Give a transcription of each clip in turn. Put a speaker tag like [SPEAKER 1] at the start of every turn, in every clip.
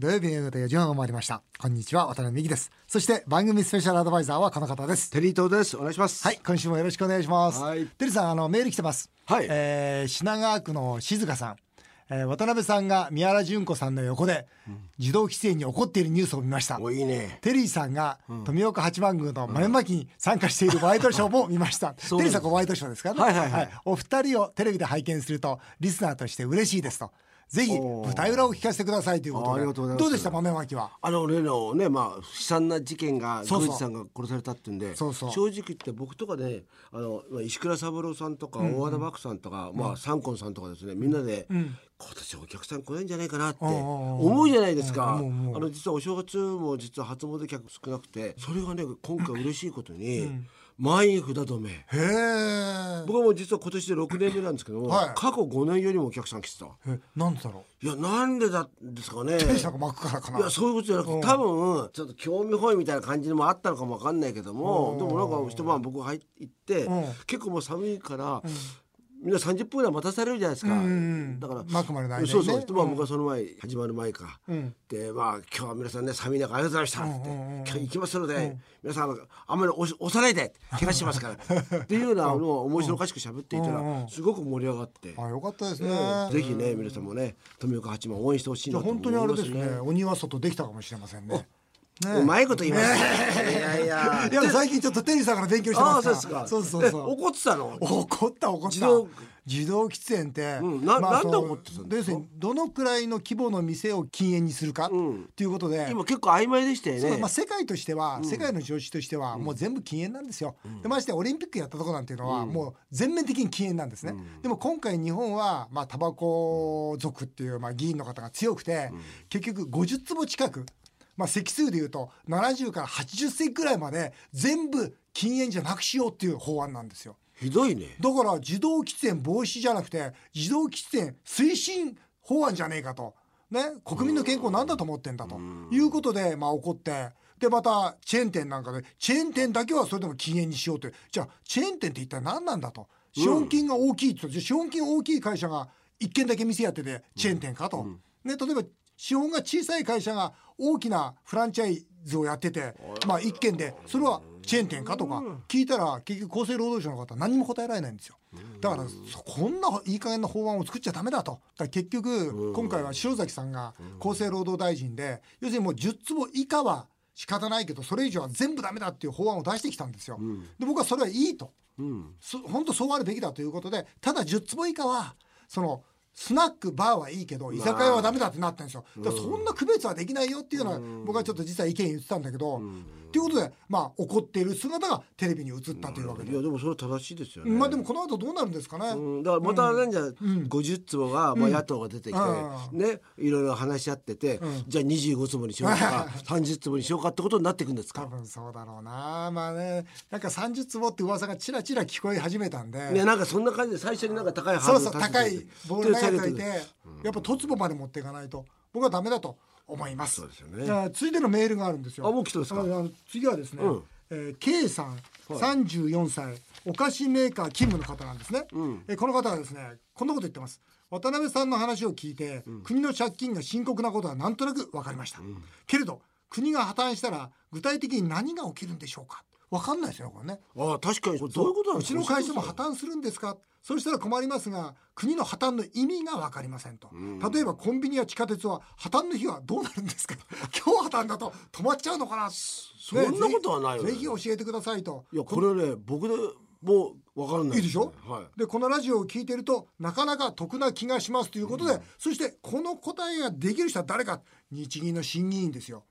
[SPEAKER 1] 土曜日の夕方4時半を回りました。こんにちは渡辺美希です。そして番組スペシャルアドバイザーはこの方です。
[SPEAKER 2] テリー東です。お願いします。
[SPEAKER 1] はい今週もよろしくお願いします、
[SPEAKER 2] はい。
[SPEAKER 1] テリーさんあのメール来てます。
[SPEAKER 2] はい。
[SPEAKER 1] えー品川区の静香さん。えー渡辺さんが宮原純子さんの横で自動規制に怒っているニュースを見ました。
[SPEAKER 2] おいいね。
[SPEAKER 1] テリーさんが富岡八幡宮の豆まきに参加しているワイドショーも見ました。テリーさんこれワイドショーですからね。
[SPEAKER 2] はいはい。はい。
[SPEAKER 1] お二人をテレビで拝見するとリスナーとして嬉しいですと。ぜひ舞台裏を聞かせてくださいということで。
[SPEAKER 2] あありがとうございます。
[SPEAKER 1] どうでした豆まきは？
[SPEAKER 2] あの例のねまあ悲惨な事件が宮司さんが殺されたってんで
[SPEAKER 1] そうそう。
[SPEAKER 2] 正直言って僕とかねあのまあ石倉三郎さんとか大和田漠さんとか、まあ三根さんとかですねみんなで、今年お客さん来ないんじゃないかなって思うじゃないですか、あの実はお正月も実は初詣客少なくてそれがね今回嬉しいことに、満員札止め。
[SPEAKER 1] へえ。
[SPEAKER 2] 僕はもう実は今年で6年目なんですけども、
[SPEAKER 1] はい。
[SPEAKER 2] 過去5年よりもお客さん来てた。
[SPEAKER 1] え、なんでだろう？
[SPEAKER 2] いやなんでだですかね。いやそういうことじゃなくて多分ちょっと興味本位みたいな感じのもあったのかもわかんないけどもでもなんか一晩僕入って行って
[SPEAKER 1] うん。
[SPEAKER 2] 結構もう寒いからみんな30分ぐらい待たされるじゃないですか。
[SPEAKER 1] うんうん
[SPEAKER 2] だから
[SPEAKER 1] 巻くまでのね。
[SPEAKER 2] そうそう一晩
[SPEAKER 1] うん。
[SPEAKER 2] 僕はその前始まる前か。
[SPEAKER 1] うん。
[SPEAKER 2] でまあ今日は皆さんね寒い中ありがとうございましたって。
[SPEAKER 1] うんうんうん。
[SPEAKER 2] 今日行きますので皆さんあのあんまり押さないで怪我しますから。っていうようなのを面白おかしく喋っていた
[SPEAKER 1] うんうん
[SPEAKER 2] らすごく盛り上がって。
[SPEAKER 1] あ、よかったですね。
[SPEAKER 2] ぜひね皆さんもね富岡八幡応援してほしいなと思い
[SPEAKER 1] 本当にあれ
[SPEAKER 2] ます
[SPEAKER 1] ですね。鬼は外できたかもしれませんね。ね
[SPEAKER 2] うまいこと言います。ね。いやいや。
[SPEAKER 1] いや最近ちょっとテリーさんから勉強してますから。
[SPEAKER 2] ああそうですか。
[SPEAKER 1] そうそうそう。
[SPEAKER 2] え。怒ってたの？
[SPEAKER 1] 怒った怒った。
[SPEAKER 2] 自動
[SPEAKER 1] 喫煙って、
[SPEAKER 2] うんななんで
[SPEAKER 1] そう
[SPEAKER 2] 怒ってた。んですか
[SPEAKER 1] どのくらいの規模の店を禁煙にするかっていうことで、
[SPEAKER 2] 今結構曖昧でしたよね。
[SPEAKER 1] まあ、世界としては、世界の常識としてはもう全部禁煙なんですよ、でましてやオリンピックやったとこなんていうのはもう全面的に禁煙なんですね、でも今回日本はまあタバコ族っていうまあ議員の方が強くて、結局50坪近くまあ席数でいうと70から80席ぐらいまで全部禁煙じゃなくしようっていう法案なんですよ。
[SPEAKER 2] ひどいね。
[SPEAKER 1] だから自動喫煙防止じゃなくて自動喫煙推進法案じゃねえかと、ね、国民の健康なんだと思ってんだということで、まあ、怒って。でまたチェーン店なんかでチェーン店だけはそれでも禁煙にしようというじゃあチェーン店って一体何なんだと。資本金が大きいって言うとじゃあ資本金大きい会社が1軒だけ店やっててチェーン店かと、ね、例えば資本が小さい会社が大きなフランチャイズをやってて、まあ、1軒でそれはチェーン店かとか聞いたら結局厚生労働省の方は何も答えられないんですよ。だからこんないい加減な法案を作っちゃダメだと。だ結局今回は塩崎さんが厚生労働大臣で要するにもう10坪以下は仕方ないけどそれ以上は全部ダメだっていう法案を出してきたんですよ。で僕はそれはいいと。
[SPEAKER 2] うん。
[SPEAKER 1] 本当そうあるべきだということでただ10坪以下はそのスナックバーはいいけど居酒屋はダメだってなったんですよ。だからそんな区別はできないよっていうのは僕はちょっと実は意見言ってたんだけどということでまあ怒っている姿がテレビに映ったというわけで。
[SPEAKER 2] いやでもそれ正しいですよね。
[SPEAKER 1] まあでもこの後どうなるんですかね。
[SPEAKER 2] うん、だからまたなんじゃ、50坪が、まあ、野党が出てきて、
[SPEAKER 1] う
[SPEAKER 2] ねいろいろ話し合ってて、じゃあ25坪にしようか 30坪にしようかってことになっていくんです
[SPEAKER 1] 多
[SPEAKER 2] か。
[SPEAKER 1] 分そうだろうな。まあねなんか30坪って噂がちらちら聞こえ始めたんで。
[SPEAKER 2] ねなんかそんな感じで最初になんか高いハ
[SPEAKER 1] そうそう
[SPEAKER 2] ードル立てて
[SPEAKER 1] 高いボール投げといてやっぱ突母まで持っていかないと。僕はダメだと思います。
[SPEAKER 2] そうですよね。
[SPEAKER 1] じゃあ続いてのメールがあるんですよ。
[SPEAKER 2] あもう来てますか？
[SPEAKER 1] 次はですね、
[SPEAKER 2] うん。
[SPEAKER 1] えー K さん34歳お菓子メーカー勤務の方なんですね、えーこの方はですねこんなこと言ってます。渡辺さんの話を聞いて、国の借金が深刻なことはなんとなく分かりました、けれど国が破綻したら具体的に何が起きるんでしょうか？分かんないですよこれね。
[SPEAKER 2] ああ確かに。どういうことなん
[SPEAKER 1] うち
[SPEAKER 2] ですか
[SPEAKER 1] の会社も破綻するんですか？そうしたら困りますが国の破綻の意味が分かりませんと、例えばコンビニや地下鉄は破綻の日はどうなるんですか？今日破綻だと止まっちゃうのかな？そ
[SPEAKER 2] んなことはないよね。
[SPEAKER 1] ぜひ教えてくださいと。
[SPEAKER 2] いやこれね僕でもう分からない。
[SPEAKER 1] いいでしょ、
[SPEAKER 2] はい。
[SPEAKER 1] でこのラジオを聞いてるとなかなか得な気がしますということで、そしてこの答えができる人は誰か？日銀の審議員ですよ、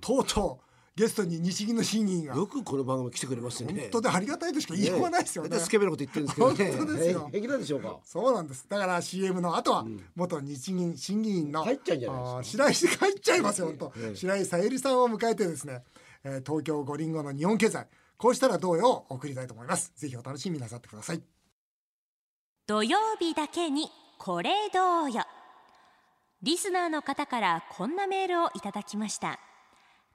[SPEAKER 1] とうとうゲストに日銀の審議員が。
[SPEAKER 2] よくこの番組来てくれますね。
[SPEAKER 1] 本当でありがたいとしか言いようがないですよね。
[SPEAKER 2] スケベなこと言ってるんですけどね。
[SPEAKER 1] 本当ですよ。
[SPEAKER 2] 平気なんでしょうか。
[SPEAKER 1] そうなんです。だから CM の後は元日銀審議員の
[SPEAKER 2] 入っちゃうんじゃないですか。
[SPEAKER 1] 白石入っちゃいますよ本当。白石さゆりさんを迎えてですね、えー東京五輪後の日本経済。こうしたらどうよを送りたいと思います。ぜひお楽しみなさってください。
[SPEAKER 3] 土曜日だけにこれどうよ。リスナーの方からこんなメールをいただきました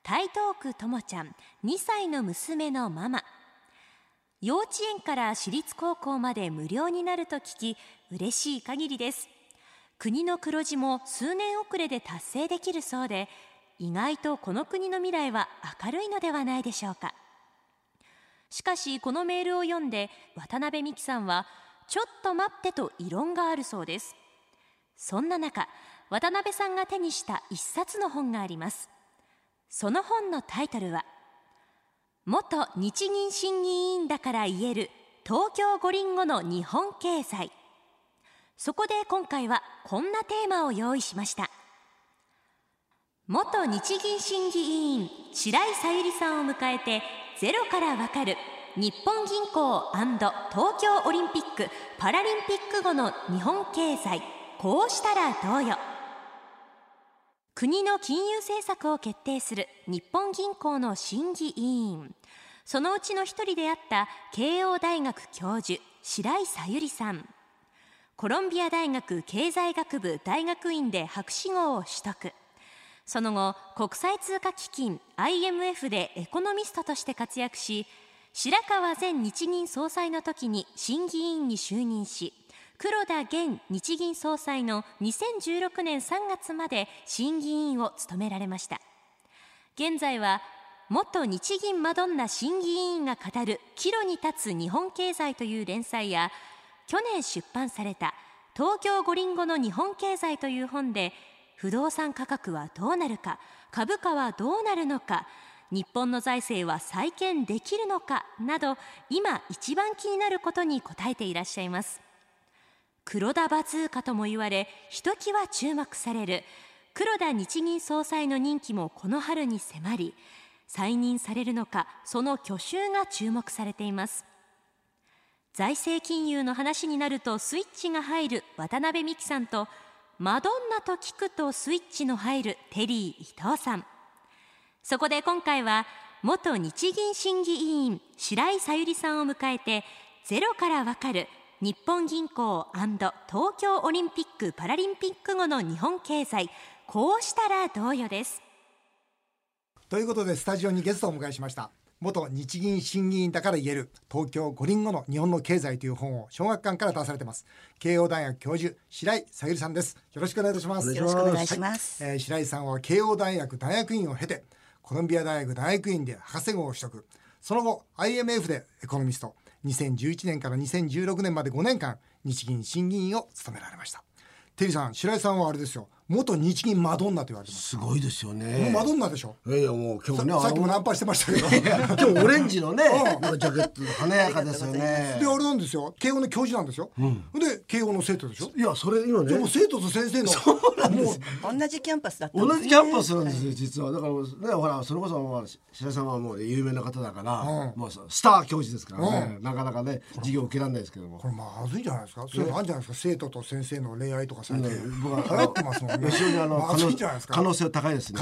[SPEAKER 3] 台東区ともちゃん2歳の娘のママ。幼稚園から私立高校まで無料になると聞き嬉しい限りです。国の黒字も数年遅れで達成できるそうで意外とこの国の未来は明るいのではないでしょうか。しかしこのメールを読んで渡辺美樹さんはちょっと待ってと異論があるそうです。そんな中渡辺さんが手にした一冊の本があります。その本のタイトルは元日銀審議委員だから言える東京五輪後の日本経済。そこで今回はこんなテーマを用意しました。元日銀審議委員白井さゆりさんを迎えてゼロからわかる日本銀行東京オリンピック・パラリンピック後の日本経済。こうしたらどうよ。国の金融政策を決定する日本銀行の審議委員。そのうちの一人であった慶応大学教授白井さゆりさん。コロンビア大学経済学部大学院で博士号を取得。その後国際通貨基金 IMF でエコノミストとして活躍し白川前日銀総裁の時に審議委員に就任し黒田現日銀総裁の2016年3月まで審議委員を務められました。現在は元日銀マドンナ審議委員が語る岐路に立つ日本経済という連載や去年出版された東京五輪後の日本経済という本で不動産価格はどうなるか株価はどうなるのか日本の財政は再建できるのかなど今一番気になることに答えていらっしゃいます。黒田バズーカとも言われひときわ注目される。黒田日銀総裁の任期もこの春に迫り再任されるのかその去就が注目されています。財政金融の話になるとスイッチが入る渡辺美樹さんとマドンナと聞くとスイッチの入るテリー伊藤さん。そこで今回は元日銀審議委員白井さゆりさんを迎えてゼロからわかる日本銀行東京オリンピック・パラリンピック後の日本経済こうしたらどうよです。
[SPEAKER 1] ということでスタジオにゲストをお迎えしました。元日銀審議員だから言える東京五輪後の日本の経済という本を小学館から出されてます。慶応大学教授白井さゆりさんです。よろしくお願いいたします。
[SPEAKER 4] よろしくお願いします、
[SPEAKER 1] はい、えー、白井さんは慶応大学大学院を経てコロンビア大学大学院で博士号を取得その後 IMF でエコノミスト。2011年から2016年まで5年間日銀審議員を務められました。テリーさん白井さんはあれですよ。元日銀マドンナと言われてます。
[SPEAKER 2] すごいですよね。
[SPEAKER 1] マドンナでしょ？
[SPEAKER 2] いやいやもう今日ね
[SPEAKER 1] さっきもナンパしてましたけど。
[SPEAKER 2] 今日オレンジのねジャケット華やかですよね。
[SPEAKER 1] であれなんですよ。慶応の教授なんですよ、うん、で慶応の生徒でしょ？
[SPEAKER 2] いやそれ今ね。
[SPEAKER 1] でも生徒と先生の。
[SPEAKER 2] そうなんです。
[SPEAKER 4] 同じキャンパスだった
[SPEAKER 2] 同じキャンパスなんですよ実は。だからねほらそれこそまあ白井さんはもう有名な方だから、うん、もうスター教授ですからね、うん、なかなかね授業受けられないですけども。
[SPEAKER 1] これまずいんじゃないですか。それなんじゃないですか？生徒と先生の恋愛とかされて、僕は流行ってますもんね非常にあの
[SPEAKER 2] 可能性高いですね。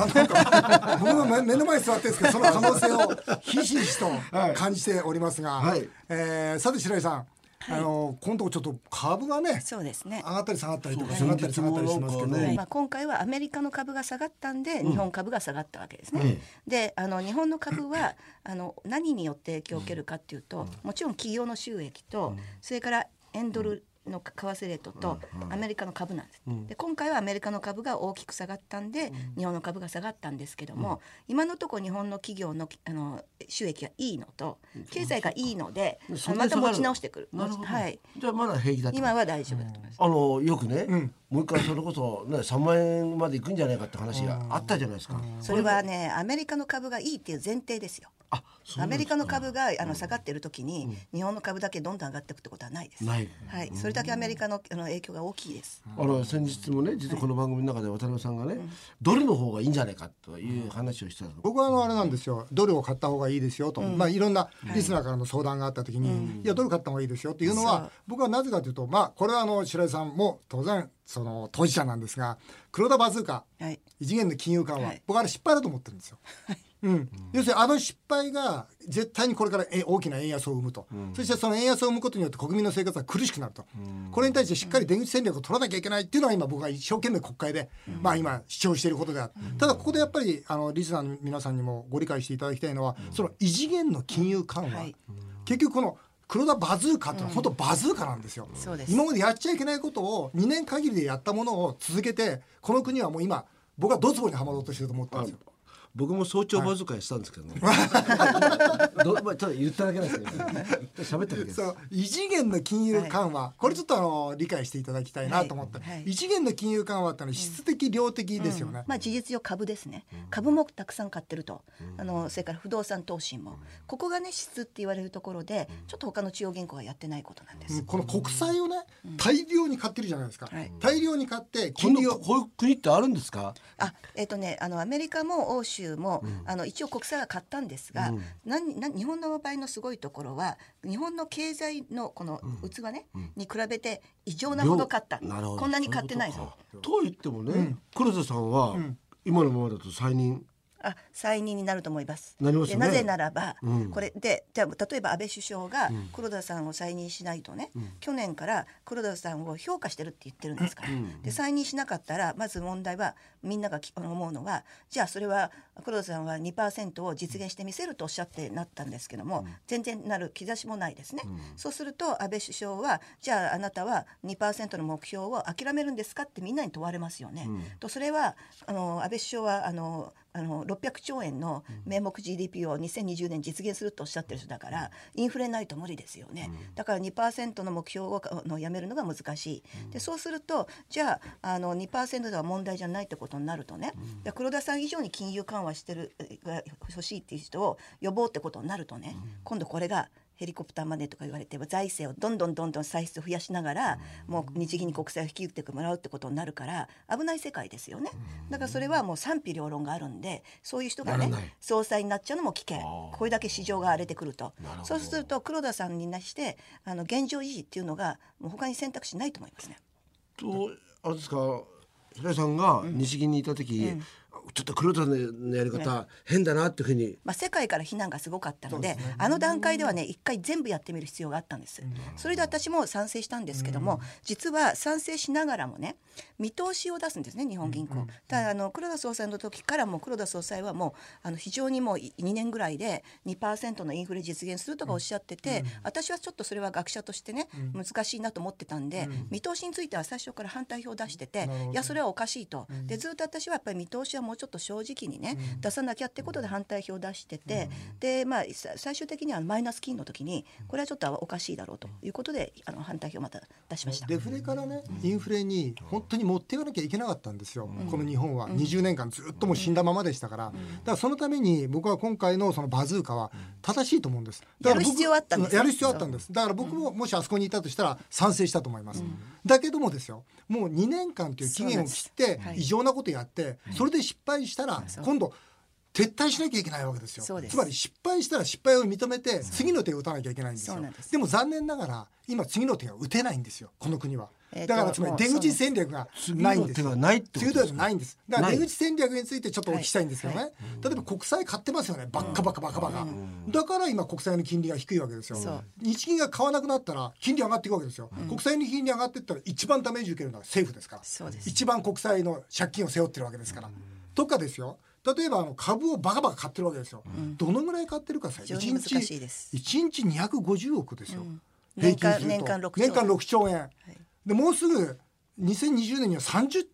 [SPEAKER 1] 僕の目の前に座ってるんですけど、その可能性をひしひしと感じておりますが、はい、えー、さて白井さん。はい、あの今度ちょっと株がね
[SPEAKER 4] そうですね。
[SPEAKER 1] 上がったり下がったりとか下がったり下がったりしますけど、ね、
[SPEAKER 4] まあ、今回はアメリカの株が下がったんで、日本株が下がったわけですね。うん、であの日本の株はあの何によって影響を受けるかっていうと、もちろん企業の収益と、それからエンドルの為替レートとアメリカの株なんです、うん、で今回はアメリカの株が大きく下がったんで、日本の株が下がったんですけども、今のところ日本の企業のあの収益がいいのと経済がいいのでまた持ち直してくる。
[SPEAKER 2] はい、じゃあまだ平気だ
[SPEAKER 4] 今は大丈夫だと思います、
[SPEAKER 2] あのよくね、もう一回それこそ、ね、3万円までいくんじゃないかって話があったじゃないですか、
[SPEAKER 4] それはねアメリカの株がいいっていう前提ですよアメリカの株があの下がってる時に、日本の株だけどんどん上がっていくってことはないです。はい、それだけアメリカのあの影響が大きいです。
[SPEAKER 2] あの先日もね、実はこの番組の中で渡辺さんがね、ドルの方がいいんじゃないかという話をしてた。
[SPEAKER 1] 僕はあのあれなんですよ、ドルを買った方がいいですよと、まあいろんなリスナーからの相談があった時に、いやドル買った方がいいですよっていうのは、僕はなぜかというと、まあこれはあの白井さんも当然その当事者なんですが、黒田バズーカ、異次元の金融緩和、僕はあれ失敗だと思ってるんですよ。うん、要するにあの失敗が絶対にこれから大きな円安を生むと、うん、そしてその円安を生むことによって国民の生活が苦しくなると、うん、これに対してしっかり出口戦略を取らなきゃいけないっていうのは今僕は一生懸命国会で、まあ今主張していることである、ただここでやっぱりあのリスナーの皆さんにもご理解していただきたいのは、その異次元の金融緩和、はい、結局この黒田バズーカってのは本当バズーカなんですよ、今までやっちゃいけないことを2年限りでやったものを続けてこの国はもう今僕はドツボにはまろうとしてると思ったんですよ
[SPEAKER 2] 僕も早朝バズーカやってたんですけどね。どまあただ言っただけなんですけど、喋っただけです。
[SPEAKER 1] そう異次元の金融緩和、これちょっとあの理解していただきたいなと思って、
[SPEAKER 4] はい。はい。
[SPEAKER 1] 異次元の金融緩和ってのは質的量的ですよね、
[SPEAKER 4] まあ事実上株ですね、株もたくさん買ってると、あのそれから不動産投資も、ここがね質って言われるところで、ちょっと他の中央銀行がやってないことなんです。
[SPEAKER 1] この国債をね大量に買ってるじゃないですか、
[SPEAKER 4] はい。
[SPEAKER 1] 大量に買って金利を
[SPEAKER 2] こういう国ってあるんですか？
[SPEAKER 4] あ、えっ、とね、あのアメリカも欧州も、あの一応国債は買ったんですが、なん。なん日本の場合のすごいところは、日本の経済のこの器ね、に比べて異常なほど買った。
[SPEAKER 2] なるほど。
[SPEAKER 4] こんなに買ってない。
[SPEAKER 2] とか。と言ってもね、黒田さんは、今のままだと再任
[SPEAKER 4] あ再任になると思います。
[SPEAKER 2] なね。
[SPEAKER 4] でなぜならば、
[SPEAKER 2] うん。
[SPEAKER 4] これでじゃあ例えば安倍首相が黒田さんを再任しないとね、去年から黒田さんを評価してるって言ってるんですから、で再任しなかったらまず問題はみんながき思うのはじゃあそれは黒田さんは2%を実現してみせるとおっしゃってなったんですけども、全然なる兆しもないですね、そうすると安倍首相はじゃああなたは2%の目標を諦めるんですかってみんなに問われますよね。とそれはあの安倍首相はあのあの600兆円の名目 GDP を2020年実現するとおっしゃってる人だからインフレないと無理ですよね、だから2%の目標をあのやめるのが難しい、でそうするとじゃああの2%では問題じゃないってことになるとね、で黒田さん以上に金融緩和してるえが欲しいっていう人を呼ぼうってことになるとね、今度これがヘリコプターマネーとか言われて財政をどんどんどんどん歳出を増やしながら、もう日銀に国債を引き受けてもらうってことになるから危ない世界ですよね、だからそれはもう賛否両論があるんでそういう人がね総裁になっちゃうのも危険。これだけ市場が荒れてくると。そうすると黒田さんになしてあの現状維持っていうのがもう他に選択肢ないと思いますね。
[SPEAKER 2] とあれですか平井さんが日銀にいた時、ちょっと黒田のやり方、変だなっていうふうに。
[SPEAKER 4] まあ、世界から非難がすごかったのであの段階ではね一回全部やってみる必要があったんです、それで私も賛成したんですけども、実は賛成しながらもね見通しを出すんですね日本銀行、ただあの黒田総裁の時からも黒田総裁はもうあの非常にもう2年ぐらいで2%のインフレ実現するとかおっしゃってて、私はちょっとそれは学者としてね、難しいなと思ってたんで、見通しについては最初から反対票を出してて、いやそれはおかしいと、でずっと私はやっぱり見通しはもうちょっと正直にね、出さなきゃってことで反対票を出してて、でまあさ最終的にはマイナス金の時にこれはちょっとおかしいだろうということであの反対票をまた出しました。
[SPEAKER 1] デフレからねインフレに本当に持っていかなきゃいけなかったんですよ、この日本は。20年間ずっともう死んだままでしたから、だからそのために僕は今回のそのバズーカは正しいと思うんです。だから僕
[SPEAKER 4] やる必要あったんですね。
[SPEAKER 1] やる必要あったんです。だから僕ももしあそこにいたとしたら賛成したと思います、だけどもですよもう2年間という期限を切って異常なことやってそれで失敗したら今度撤退しなきゃいけないわけですよ。つまり失敗したら失敗を認めて次の手を打たなきゃいけないんですよ。
[SPEAKER 4] です。
[SPEAKER 1] でも残念ながら今次の手が打てないんですよ。この国は、
[SPEAKER 4] えーと
[SPEAKER 1] だからつまり出口戦略がないんですよ。
[SPEAKER 2] 次の手がないってこと
[SPEAKER 1] 次の手がないんです。だから出口戦略についてちょっとお聞きしたいんですけどね、
[SPEAKER 4] はい。
[SPEAKER 1] 例えば国債買ってますよね。バッカバカバカバカ、だから今国債の金利が低いわけですよ。
[SPEAKER 4] そう。
[SPEAKER 1] 日銀が買わなくなったら金利上がっていくわけですよ、国債の金利上がっていったら一番ダメージ受けるのは政府ですから。一番国債の借金を背負ってるわけですから、とかですよ。例えばあの株をバカバカ買ってるわけですよ、どのぐらい買ってるかさ
[SPEAKER 4] 非常に難しいです。
[SPEAKER 1] 1日250億ですよ、
[SPEAKER 4] ん。
[SPEAKER 1] 平均すると。
[SPEAKER 4] 年間年間6兆
[SPEAKER 1] 年間6兆円、でもうすぐ2020年には30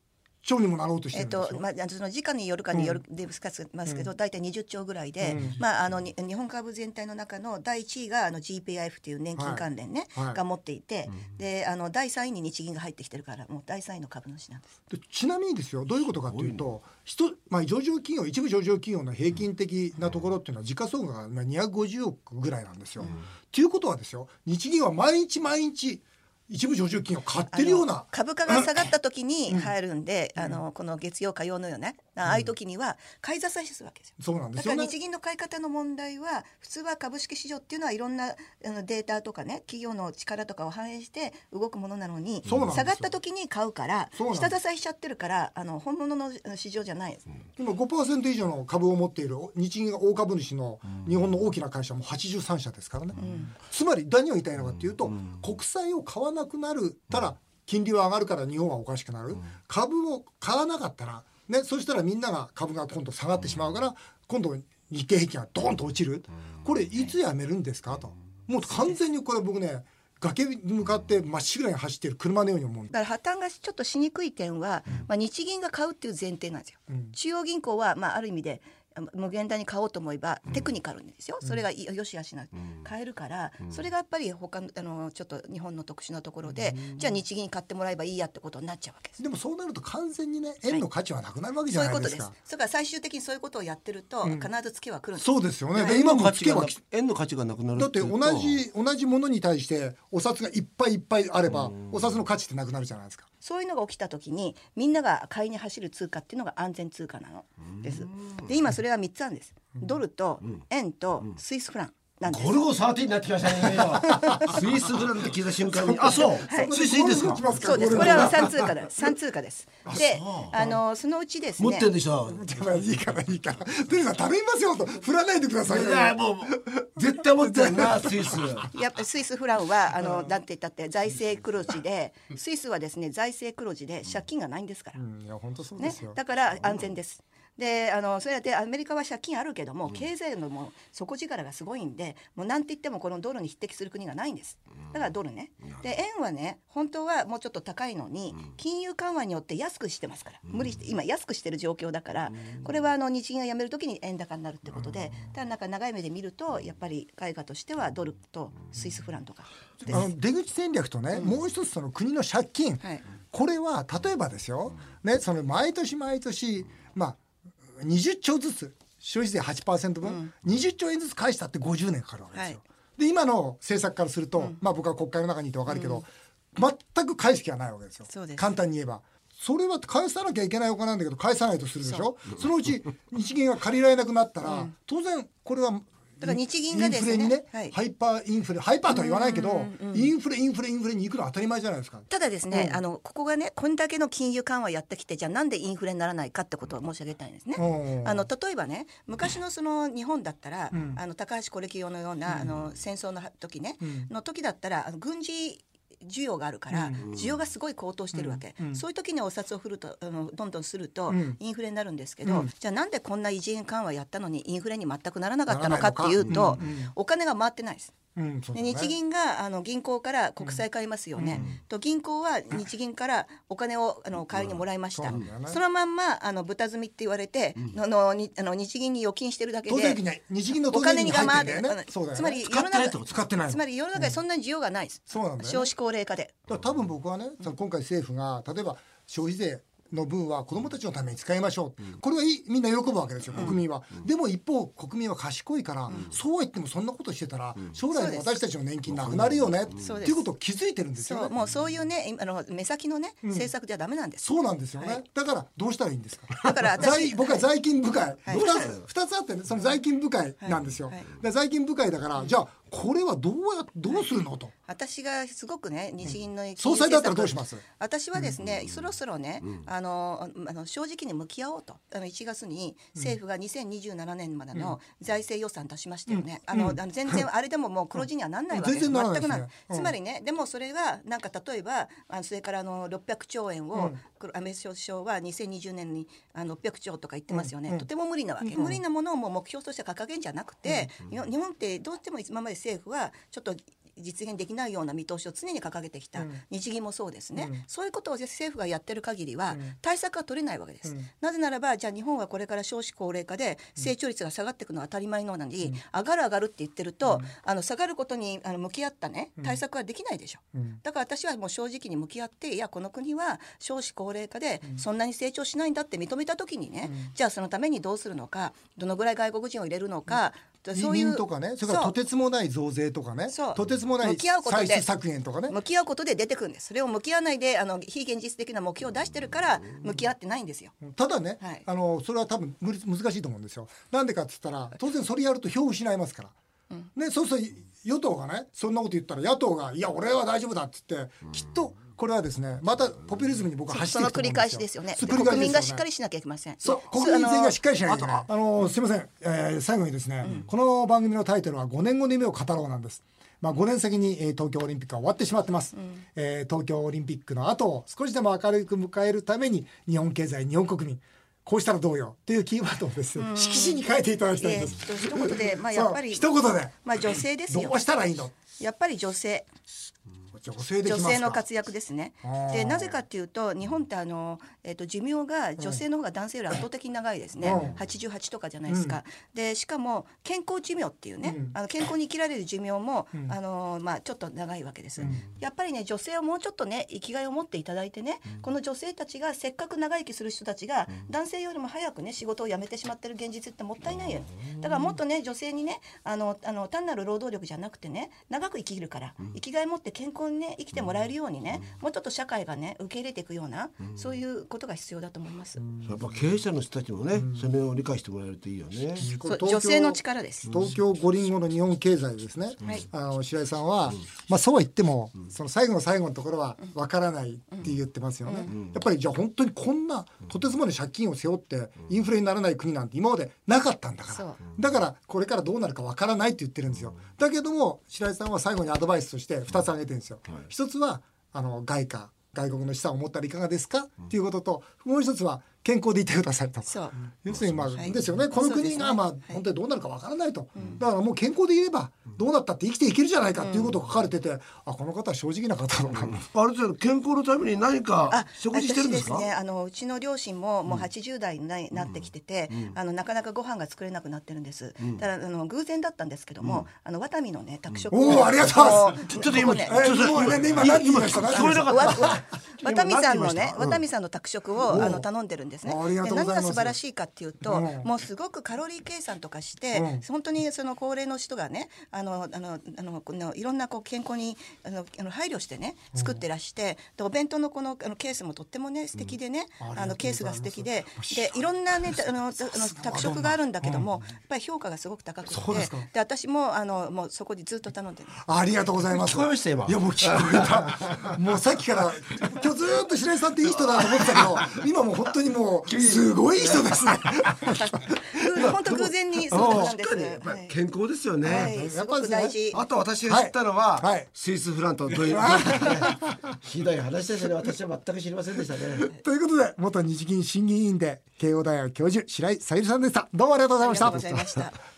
[SPEAKER 1] 兆にもなろうとして
[SPEAKER 4] えっとまあ、その時価によるかによるで難しますけど、大体20兆ぐらいで、まあ、あのに日本株全体の中の第1位があの GPIF っていう年金関連ね、
[SPEAKER 1] はい。はい。
[SPEAKER 4] が持っていて、であの第3位に日銀が入ってきてるからもう第3位の株主なんです。
[SPEAKER 1] でちなみにですよどういうことかというと人、まあ、上場企業一部上場企業の平均的なところっていうのは時価総額がまあ250億ぐらいなんですよ。ということはですよ日銀は毎日毎日一部上場企業買ってるような。
[SPEAKER 4] 株価が下がった時に入るんで、あのこの月曜火曜のようなああいう時には買い支えするわけですよ。
[SPEAKER 1] そうなんで
[SPEAKER 4] だから
[SPEAKER 1] すよね。
[SPEAKER 4] 日銀の買い方の問題は普通は株式市場っていうのはいろんなあのデータとかね企業の力とかを反映して動くものなのに下がった時に買うから下支えしちゃってるからあの本物の市場じゃないです。
[SPEAKER 1] 今5%以上の株を持っている日銀が大株主の日本の大きな会社も83社ですからね、つまり何を言いたいのかっていうと、国債を買わなくなる。たら金利は上がるから日本はおかしくなる、株を買わなかったらねそしたらみんなが株が今度下がってしまうから今度日経平均がドーンと落ちる。これいつやめるんですか？と。もう完全にこれ僕ね崖に向かってまっしぐらに走ってる車のように思う
[SPEAKER 4] だから破綻がちょっとしにくい点は、まあ、日銀が買うっていう前提なんですよ。中央銀行は、まあ、ある意味であ無限大に買おうと思えばテクニカルにですよ、それがいよしあしな買えるから、それがやっぱり他のあのちょっと日本の特殊なところで、じゃあ日銀に買ってもらえばいいやってことになっちゃうわけです。
[SPEAKER 1] でもそうなると完全にね円の価値はなくなるわけじゃ
[SPEAKER 4] そういう
[SPEAKER 1] ないですか、
[SPEAKER 4] ことです。それから最終的にそういうことをやってると、必ずツケは来るんです。
[SPEAKER 1] そうですよね、で
[SPEAKER 2] 円
[SPEAKER 1] 今もつけばき
[SPEAKER 2] 円の価値がなくなる
[SPEAKER 1] だって同じ同じものに対してお札がいっぱいいっぱいあればお札の価値ってなくなるじゃないですか
[SPEAKER 4] そういうのが起きた時にみんなが買いに走る通貨っていうのが安全通貨なのです。で今それは3つあるんです。ドルと円とスイスフラン
[SPEAKER 2] ゴルゴ13になってきましたね スイスフランって聞いた瞬間に。あそう、スイスいいんですか？
[SPEAKER 4] そうです。これは三通貨だ。三通貨です。で、あのそのうちですね。
[SPEAKER 2] 持ってんでしょ？
[SPEAKER 1] まあいいからいいから。とにかく頼みますよと。振らないでください。よ
[SPEAKER 2] いやもう絶対持ってるなスイス。
[SPEAKER 4] やっぱスイスフランはあのなんて言ったって財政黒字で、スイスはですね財政黒字で借金がないんですから。
[SPEAKER 1] うんいや本当そうで
[SPEAKER 4] ね
[SPEAKER 1] すよ、、
[SPEAKER 4] だから安全です。であのそれでアメリカは借金あるけども、経済のもう底力がすごいんでもうなんて言ってもこのドルに匹敵する国がないんです。だからドルね、で円はね本当はもうちょっと高いのに、金融緩和によって安くしてますから、無理して今安くしてる状況だから、これはあの日銀が辞めるときに円高になるってことで、ただなんか長い目で見るとやっぱり外貨としてはドルとスイスフランとか
[SPEAKER 1] あの出口戦略とね、もう一つその国の借金、
[SPEAKER 4] はい。
[SPEAKER 1] これは例えばですよ、ね、その毎年毎年、まあ、20兆ずつ。消費税8%分、20兆円ずつ返したって50年かかるわけですよ。
[SPEAKER 4] はい。
[SPEAKER 1] で今の政策からすると、まあ、僕は国会の中にいて分かるけど、全く返す気がないわけですよ。簡単に言えば。それは返さなきゃいけないお金なんだけど返さないとするでしょ？そのうち日銀が借りられなくなったら、当然これは
[SPEAKER 4] だから日銀がですね。
[SPEAKER 1] インフレにね、
[SPEAKER 4] はい。
[SPEAKER 1] ハイパーインフレハイパーとは言わないけど、インフレインフレインフレに行くのは当たり前じゃないですか。
[SPEAKER 4] ただですね、あのここがねこんだけの金融緩和やってきてじゃあなんでインフレにならないかってことを申し上げたいんですね。
[SPEAKER 1] うん
[SPEAKER 4] あの例えばね昔のその日本だったら、あの高橋是樹用のような、あの戦争の時ね、の時だったらあの軍事需要があるから、需要がすごい高騰してるわけ、そういう時にお札を振るとあのどんどんすると、インフレになるんですけど、じゃあなんでこんな異次元緩和やったのにインフレに全くならなかったのかっていうと、お金が回ってないです。
[SPEAKER 1] うんね。
[SPEAKER 4] で日銀があの銀行から国債買いますよね、と銀行は日銀からお金をあの代わりにもらいました、
[SPEAKER 1] そうなん。だよね
[SPEAKER 4] そのまんまあの豚積みって言われて、あのにあの日銀に預金してるだけで
[SPEAKER 1] 日銀の
[SPEAKER 4] お金
[SPEAKER 1] 金に
[SPEAKER 4] が回って。つまり
[SPEAKER 1] 使ってないってこと使ってないの。
[SPEAKER 4] つまり世の中にそんなに需要がないです、
[SPEAKER 1] そうなんだよね。
[SPEAKER 4] 少子高齢化で。
[SPEAKER 1] 多分僕はね、今回政府が例えば消費税の分は子どもたちのために使いましょう、これはいいみんな喜ぶわけですよ国民は、でも一方国民は賢いから、そうは言ってもそんなことしてたら、将来の私たちの年金なくなるよね、っていうことを気づいてるんですよね。
[SPEAKER 4] そうもうそういうね今あの目先のね、政策じゃダメなんです。
[SPEAKER 1] そうなんですよね、
[SPEAKER 4] はい。
[SPEAKER 1] だからどうしたらいいんですか？
[SPEAKER 4] だから 私
[SPEAKER 1] 財僕は財金部会、
[SPEAKER 4] はい。
[SPEAKER 1] 二つ二つあってねその財金部会なんですよ、
[SPEAKER 4] はい。はい。
[SPEAKER 1] で財金部会だからじゃあこれはどうやどうするの？と、
[SPEAKER 4] 私がすごくね日銀の金融
[SPEAKER 1] 総裁だったらどうします？
[SPEAKER 4] 私はですね、そろそろね、あのあの正直に向き合おうと。あの1月に政府が2027年までの財政予算出しましたよね、あのあの全然あれでももう黒字にはなんないわけです、
[SPEAKER 1] 全然な
[SPEAKER 4] 全くな
[SPEAKER 1] ねうん。
[SPEAKER 4] つまりねでもそれがなんか例えばあのそれからあの600兆円を、安倍首相は2020年にあの600兆とか言ってますよね、とても無理なわけ、無理なものをもう目標として掲げんじゃなくて、日本日本ってどうしても今まで政府はちょっと実現できないような見通しを常に掲げてきた、日銀もそうですね、そういうことを政府がやってる限りは対策は取れないわけです、なぜならばじゃあ日本はこれから少子高齢化で成長率が下がっていくのは当たり前のなのに、上がる上がるって言ってると、あの下がることにあの向き合ったね対策はできないでしょ、だから私はもう正直に向き合っていやこの国は少子高齢化でそんなに成長しないんだって認めた時にね、じゃあそのためにどうするのかどのぐらい外国人を入れるのか、
[SPEAKER 1] 移民とかねそれからとてつもない増税とかねとてつもない歳出削減とかね。
[SPEAKER 4] 向き合うことで出てくるんです。それを向き合わないであの非現実的な目標を出してるから向き合ってないんですよ。
[SPEAKER 1] ただね、
[SPEAKER 4] はい。
[SPEAKER 1] あのそれは多分難しいと思うんですよ。なんでかっつったら当然それやると票を失いますから。ね、そうすると与党がねそんなこと言ったら野党が「いや俺は大丈夫だ」っつって、きっとこれはですねまたポピュリズムに僕は走
[SPEAKER 4] そ
[SPEAKER 1] っていくと思うん
[SPEAKER 4] の繰り返しですよね。国民がしっかりしなきゃいけません。
[SPEAKER 1] そう国民全員がしっかりしなきゃいけない。
[SPEAKER 4] あ
[SPEAKER 1] あのすいません、えー最後にですね、この番組のタイトルは5年後の夢を語ろうなんです。まあ、5年先に、えー東京オリンピックは終わってしまってます、えー東京オリンピックの後を少しでも明るく迎えるために日本経済日本国民こうしたらどうよっていうキーワードをですね色紙に書いていただきたいです。
[SPEAKER 4] 一言でまあやっぱり
[SPEAKER 1] 一言で。
[SPEAKER 4] まあ女性ですよ。
[SPEAKER 1] どうしたらいいの？
[SPEAKER 4] やっぱり女性
[SPEAKER 1] 女性
[SPEAKER 4] 女性の活躍ですね。でなぜかっていうと日本ってあの、えー、と寿命が女性の方が男性より圧倒的に長いですね、
[SPEAKER 1] うん。
[SPEAKER 4] 88とかじゃないですか、でしかも健康寿命っていうね、あの健康に生きられる寿命も、あのまあ、ちょっと長いわけです、やっぱりね女性はもうちょっとね生きがいを持っていただいてね、この女性たちがせっかく長生きする人たちが、男性よりも早くね仕事を辞めてしまってる現実ってもったいないよ。だからもっとね女性にねあのあの単なる労働力じゃなくてね長く生きるから、生きがい持って健康にね生きてもらえるようにね、もうちょっと社会がね受け入れていくような、そういうことが必要だと思います。
[SPEAKER 2] やっぱ経営者の人たちもね、それを理解してもらえるといいよね。
[SPEAKER 4] 女性の力です。
[SPEAKER 1] 東京五輪後の日本経済ですね、
[SPEAKER 4] はい。
[SPEAKER 1] あの白井さんは、まあそうは言っても、その最後の最後のところはわからないって言ってますよね、やっぱりじゃあ本当にこんなとてつもない借金を背負ってインフレにならない国なんて今までなかったんだから。だからこれからどうなるかわからないって言ってるんですよ。だけども白井さんは最後にアドバイスとして2つ挙げてるんですよ、一つはあの外貨外国の資産を持ったらいかがですか、っていうことともう一つは健康でいてくださいと。
[SPEAKER 4] そう。
[SPEAKER 1] 要するにまあ、
[SPEAKER 4] はい。
[SPEAKER 1] ですよね。この国がまあ
[SPEAKER 4] ね
[SPEAKER 1] 本当にどうなるかわからないと、だからもう健康でいればどうなったって生きていけるじゃないかっていうことが書かれてて、あこの方は正直な方だな、
[SPEAKER 2] あれじゃ健康のために何か
[SPEAKER 4] あ、
[SPEAKER 2] 食事してるんですか？
[SPEAKER 4] 私ね、あのうちの両親ももう80代にななってきてて、あのなかなかご飯が作れなくなってるんです。ただあの偶然だったんですけども、あのワタミのね宅食
[SPEAKER 1] おーありがとうございます。
[SPEAKER 4] ち
[SPEAKER 2] ちょっと今
[SPEAKER 4] ね。
[SPEAKER 1] えーもうね今何言いました
[SPEAKER 2] 聞こえなかった。
[SPEAKER 4] わわ渡美さんのね
[SPEAKER 2] 今何て言いました
[SPEAKER 4] 渡美さんの宅食をあの頼んでるんですね。で何が素晴らしいかっていうと、
[SPEAKER 1] うん。
[SPEAKER 4] もうすごくカロリー計算とかして、
[SPEAKER 1] うん。
[SPEAKER 4] 本当にその高齢の人がねあのあのあのこのいろんなこう健康にあのあの配慮してね作ってらして、でお弁当のこのあのケースもとってもね素敵でね、
[SPEAKER 1] うん
[SPEAKER 4] あのケースが素敵ででい
[SPEAKER 1] ろ
[SPEAKER 4] ろんなねたあのあの宅食があるんだけども、やっぱり評価がすごく高くて
[SPEAKER 1] で
[SPEAKER 4] 私もあのもうそこにずっと頼んでる。
[SPEAKER 1] ありがとうございます。
[SPEAKER 2] 聞こえました今。
[SPEAKER 1] いやもう聞こえた。もうさっきから今日ずーっと白井さんっていい人だと思ってたけど今もう本当にもうすごい人ですね
[SPEAKER 4] 偶 本当偶然にそうなんですね。はい
[SPEAKER 2] 健康ですよね。
[SPEAKER 4] はい、すごく大事。
[SPEAKER 2] あと私が知ったのは、スイスフランとどういう、ひどい話ですね。私は全く知りませんでしたね。
[SPEAKER 1] ということで元日銀審議委員で慶応大学教授白井さゆりさんでしたどうもありがとうございました
[SPEAKER 4] ありがとうございました。